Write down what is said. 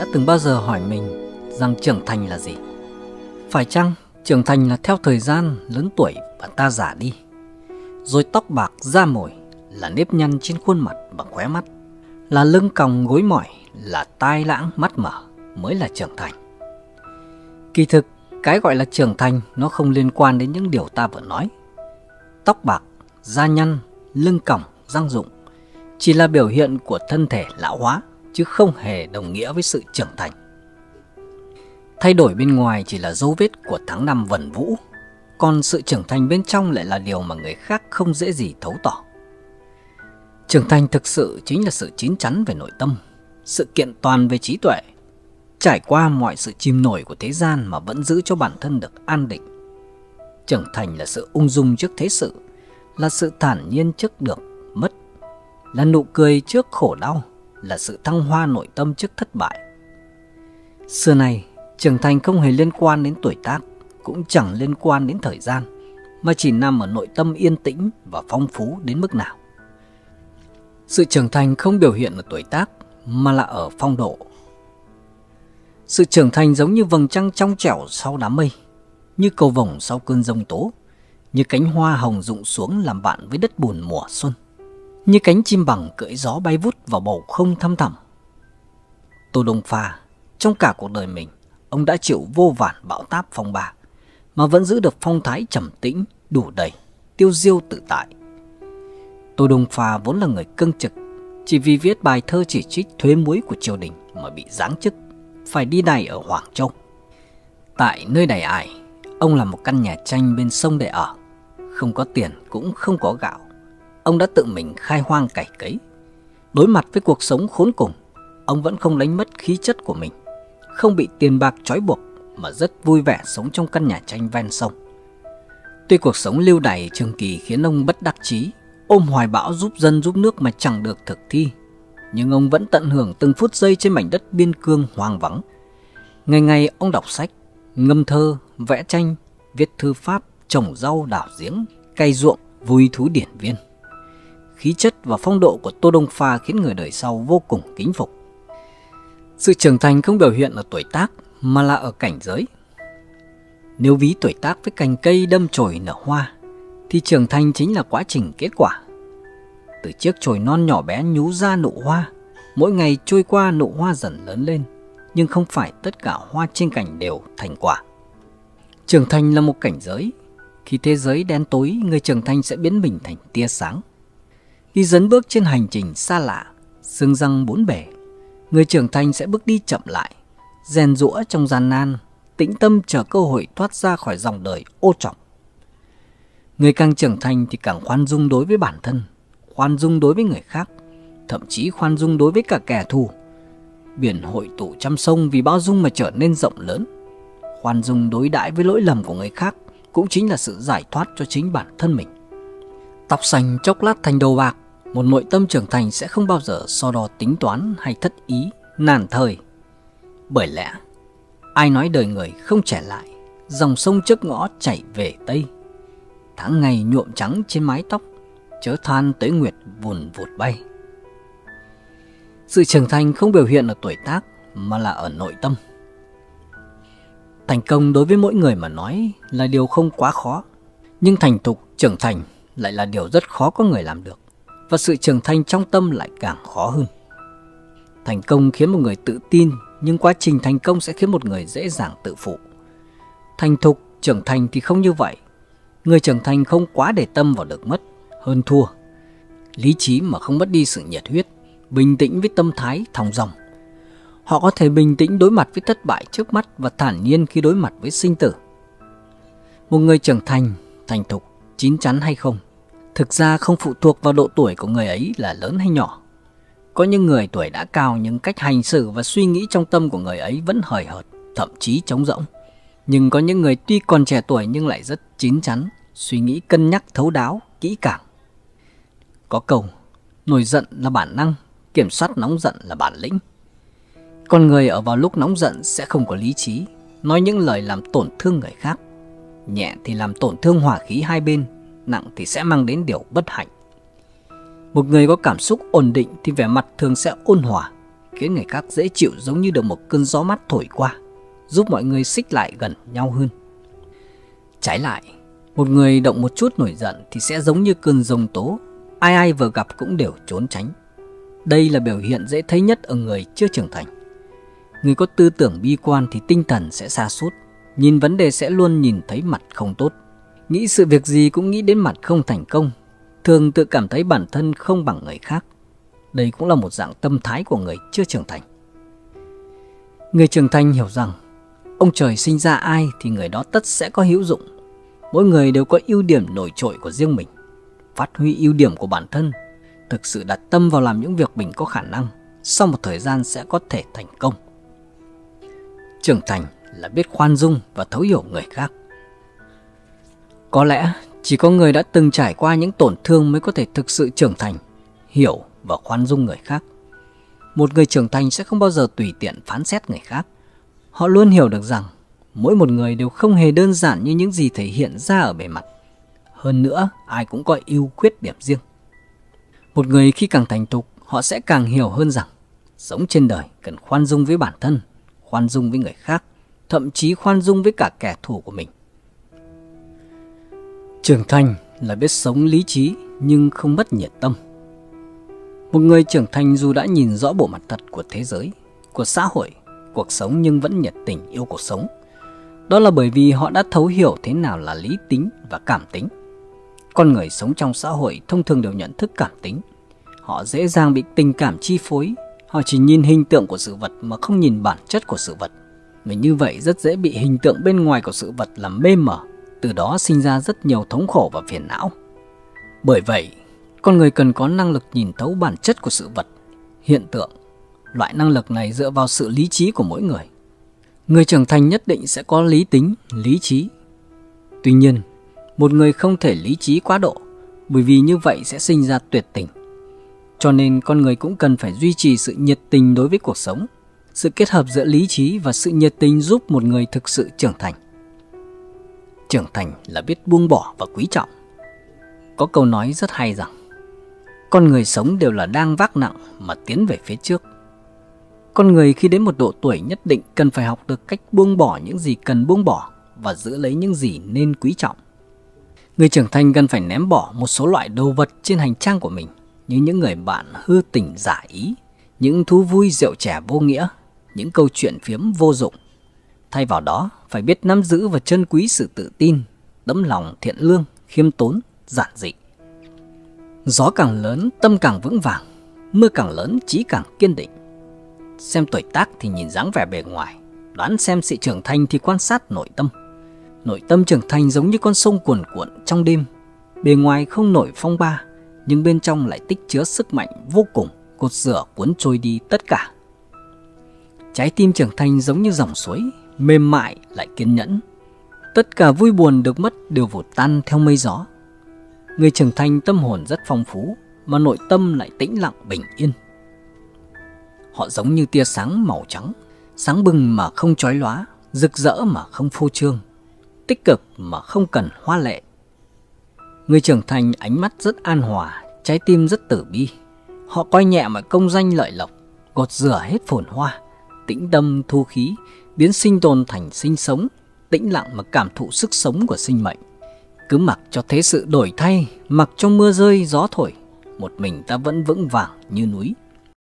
đã từng bao giờ hỏi mình rằng trưởng thành là gì? Phải chăng trưởng thành là theo thời gian lớn tuổi và ta già đi? Rồi tóc bạc da mồi là nếp nhăn trên khuôn mặt và khóe mắt, là lưng còng gối mỏi, là tai lãng mắt mở mới là trưởng thành. Kỳ thực, cái gọi là trưởng thành nó không liên quan đến những điều ta vừa nói. Tóc bạc, da nhăn, lưng còng, răng rụng chỉ là biểu hiện của thân thể lão hóa chứ không hề đồng nghĩa với sự trưởng thành. Thay đổi bên ngoài chỉ là dấu vết của tháng năm vần vũ, còn sự trưởng thành bên trong lại là điều mà người khác không dễ gì thấu tỏ. Trưởng thành thực sự chính là sự chín chắn về nội tâm, sự kiện toàn về trí tuệ, trải qua mọi sự chìm nổi của thế gian mà vẫn giữ cho bản thân được an định. Trưởng thành là sự ung dung trước thế sự, là sự thản nhiên trước được mất, là nụ cười trước khổ đau, là sự thăng hoa nội tâm trước thất bại. Xưa này, trưởng thành không hề liên quan đến tuổi tác, cũng chẳng liên quan đến thời gian, mà chỉ nằm ở nội tâm yên tĩnh và phong phú đến mức nào. Sự trưởng thành không biểu hiện ở tuổi tác, mà là ở phong độ. Sự trưởng thành giống như vầng trăng trong trẻo sau đám mây, như cầu vồng sau cơn rông tố, như cánh hoa hồng rụng xuống làm bạn với đất bùn mùa xuân như cánh chim bằng cưỡi gió bay vút vào bầu không thăm thẳm. Tô Đông Pha, trong cả cuộc đời mình, ông đã chịu vô vàn bão táp phong ba, mà vẫn giữ được phong thái trầm tĩnh, đủ đầy, tiêu diêu tự tại. Tô Đông Pha vốn là người cương trực, chỉ vì viết bài thơ chỉ trích thuế muối của triều đình mà bị giáng chức, phải đi đày ở Hoàng Châu. Tại nơi này ải, ông là một căn nhà tranh bên sông để ở, không có tiền cũng không có gạo ông đã tự mình khai hoang cải cấy. Đối mặt với cuộc sống khốn cùng, ông vẫn không đánh mất khí chất của mình, không bị tiền bạc trói buộc mà rất vui vẻ sống trong căn nhà tranh ven sông. Tuy cuộc sống lưu đày trường kỳ khiến ông bất đắc chí, ôm hoài bão giúp dân giúp nước mà chẳng được thực thi, nhưng ông vẫn tận hưởng từng phút giây trên mảnh đất biên cương hoang vắng. Ngày ngày ông đọc sách, ngâm thơ, vẽ tranh, viết thư pháp, trồng rau đào giếng, cày ruộng, vui thú điển viên khí chất và phong độ của Tô Đông Pha khiến người đời sau vô cùng kính phục. Sự trưởng thành không biểu hiện ở tuổi tác mà là ở cảnh giới. Nếu ví tuổi tác với cành cây đâm chồi nở hoa, thì trưởng thành chính là quá trình kết quả. Từ chiếc chồi non nhỏ bé nhú ra nụ hoa, mỗi ngày trôi qua nụ hoa dần lớn lên, nhưng không phải tất cả hoa trên cành đều thành quả. Trưởng thành là một cảnh giới. Khi thế giới đen tối, người trưởng thành sẽ biến mình thành tia sáng. Khi dấn bước trên hành trình xa lạ, xương răng bốn bể, người trưởng thành sẽ bước đi chậm lại, rèn rũa trong gian nan, tĩnh tâm chờ cơ hội thoát ra khỏi dòng đời ô trọng. Người càng trưởng thành thì càng khoan dung đối với bản thân, khoan dung đối với người khác, thậm chí khoan dung đối với cả kẻ thù. Biển hội tụ trăm sông vì bao dung mà trở nên rộng lớn. Khoan dung đối đãi với lỗi lầm của người khác cũng chính là sự giải thoát cho chính bản thân mình. Tóc xanh chốc lát thành đầu bạc, một nội tâm trưởng thành sẽ không bao giờ so đo tính toán hay thất ý, nản thời. Bởi lẽ, ai nói đời người không trẻ lại, dòng sông trước ngõ chảy về Tây. Tháng ngày nhuộm trắng trên mái tóc, chớ than tới nguyệt vùn vụt bay. Sự trưởng thành không biểu hiện ở tuổi tác mà là ở nội tâm. Thành công đối với mỗi người mà nói là điều không quá khó, nhưng thành thục trưởng thành lại là điều rất khó có người làm được và sự trưởng thành trong tâm lại càng khó hơn. Thành công khiến một người tự tin, nhưng quá trình thành công sẽ khiến một người dễ dàng tự phụ. Thành thục, trưởng thành thì không như vậy. Người trưởng thành không quá để tâm vào được mất, hơn thua. Lý trí mà không mất đi sự nhiệt huyết, bình tĩnh với tâm thái thòng dòng. Họ có thể bình tĩnh đối mặt với thất bại trước mắt và thản nhiên khi đối mặt với sinh tử. Một người trưởng thành, thành thục, chín chắn hay không Thực ra không phụ thuộc vào độ tuổi của người ấy là lớn hay nhỏ. Có những người tuổi đã cao nhưng cách hành xử và suy nghĩ trong tâm của người ấy vẫn hời hợt, thậm chí trống rỗng. Nhưng có những người tuy còn trẻ tuổi nhưng lại rất chín chắn, suy nghĩ cân nhắc thấu đáo, kỹ càng. Có câu, nổi giận là bản năng, kiểm soát nóng giận là bản lĩnh. Con người ở vào lúc nóng giận sẽ không có lý trí, nói những lời làm tổn thương người khác. Nhẹ thì làm tổn thương hỏa khí hai bên, nặng thì sẽ mang đến điều bất hạnh. Một người có cảm xúc ổn định thì vẻ mặt thường sẽ ôn hòa, khiến người khác dễ chịu giống như được một cơn gió mát thổi qua, giúp mọi người xích lại gần nhau hơn. Trái lại, một người động một chút nổi giận thì sẽ giống như cơn rồng tố, ai ai vừa gặp cũng đều trốn tránh. Đây là biểu hiện dễ thấy nhất ở người chưa trưởng thành. Người có tư tưởng bi quan thì tinh thần sẽ xa sút nhìn vấn đề sẽ luôn nhìn thấy mặt không tốt. Nghĩ sự việc gì cũng nghĩ đến mặt không thành công, thường tự cảm thấy bản thân không bằng người khác. Đây cũng là một dạng tâm thái của người chưa trưởng thành. Người trưởng thành hiểu rằng, ông trời sinh ra ai thì người đó tất sẽ có hữu dụng. Mỗi người đều có ưu điểm nổi trội của riêng mình. Phát huy ưu điểm của bản thân, thực sự đặt tâm vào làm những việc mình có khả năng, sau một thời gian sẽ có thể thành công. Trưởng thành là biết khoan dung và thấu hiểu người khác. Có lẽ chỉ có người đã từng trải qua những tổn thương mới có thể thực sự trưởng thành, hiểu và khoan dung người khác. Một người trưởng thành sẽ không bao giờ tùy tiện phán xét người khác. Họ luôn hiểu được rằng mỗi một người đều không hề đơn giản như những gì thể hiện ra ở bề mặt. Hơn nữa, ai cũng có ưu khuyết điểm riêng. Một người khi càng thành thục, họ sẽ càng hiểu hơn rằng sống trên đời cần khoan dung với bản thân, khoan dung với người khác, thậm chí khoan dung với cả kẻ thù của mình. Trưởng thành là biết sống lý trí nhưng không mất nhiệt tâm. Một người trưởng thành dù đã nhìn rõ bộ mặt thật của thế giới, của xã hội, cuộc sống nhưng vẫn nhiệt tình yêu cuộc sống. Đó là bởi vì họ đã thấu hiểu thế nào là lý tính và cảm tính. Con người sống trong xã hội thông thường đều nhận thức cảm tính. Họ dễ dàng bị tình cảm chi phối, họ chỉ nhìn hình tượng của sự vật mà không nhìn bản chất của sự vật. Vì như vậy rất dễ bị hình tượng bên ngoài của sự vật làm mê mờ, từ đó sinh ra rất nhiều thống khổ và phiền não. Bởi vậy, con người cần có năng lực nhìn thấu bản chất của sự vật, hiện tượng. Loại năng lực này dựa vào sự lý trí của mỗi người. Người trưởng thành nhất định sẽ có lý tính, lý trí. Tuy nhiên, một người không thể lý trí quá độ, bởi vì như vậy sẽ sinh ra tuyệt tình. Cho nên con người cũng cần phải duy trì sự nhiệt tình đối với cuộc sống. Sự kết hợp giữa lý trí và sự nhiệt tình giúp một người thực sự trưởng thành. Trưởng thành là biết buông bỏ và quý trọng. Có câu nói rất hay rằng con người sống đều là đang vác nặng mà tiến về phía trước. Con người khi đến một độ tuổi nhất định cần phải học được cách buông bỏ những gì cần buông bỏ và giữ lấy những gì nên quý trọng. Người trưởng thành cần phải ném bỏ một số loại đồ vật trên hành trang của mình như những người bạn hư tình giả ý, những thú vui rượu trẻ vô nghĩa, những câu chuyện phiếm vô dụng. Thay vào đó, phải biết nắm giữ và trân quý sự tự tin, tấm lòng thiện lương, khiêm tốn, giản dị. Gió càng lớn, tâm càng vững vàng, mưa càng lớn, trí càng kiên định. Xem tuổi tác thì nhìn dáng vẻ bề ngoài, đoán xem sự trưởng thành thì quan sát nội tâm. Nội tâm trưởng thành giống như con sông cuồn cuộn trong đêm, bề ngoài không nổi phong ba, nhưng bên trong lại tích chứa sức mạnh vô cùng, cột rửa cuốn trôi đi tất cả. Trái tim trưởng thành giống như dòng suối, mềm mại lại kiên nhẫn. Tất cả vui buồn được mất đều vụt tan theo mây gió. Người trưởng thành tâm hồn rất phong phú, mà nội tâm lại tĩnh lặng bình yên. Họ giống như tia sáng màu trắng, sáng bừng mà không chói lóa, rực rỡ mà không phô trương, tích cực mà không cần hoa lệ. Người trưởng thành ánh mắt rất an hòa, trái tim rất tử bi. Họ coi nhẹ mọi công danh lợi lộc, gột rửa hết phồn hoa, tĩnh tâm thu khí, biến sinh tồn thành sinh sống, tĩnh lặng mà cảm thụ sức sống của sinh mệnh. Cứ mặc cho thế sự đổi thay, mặc cho mưa rơi gió thổi, một mình ta vẫn vững vàng như núi.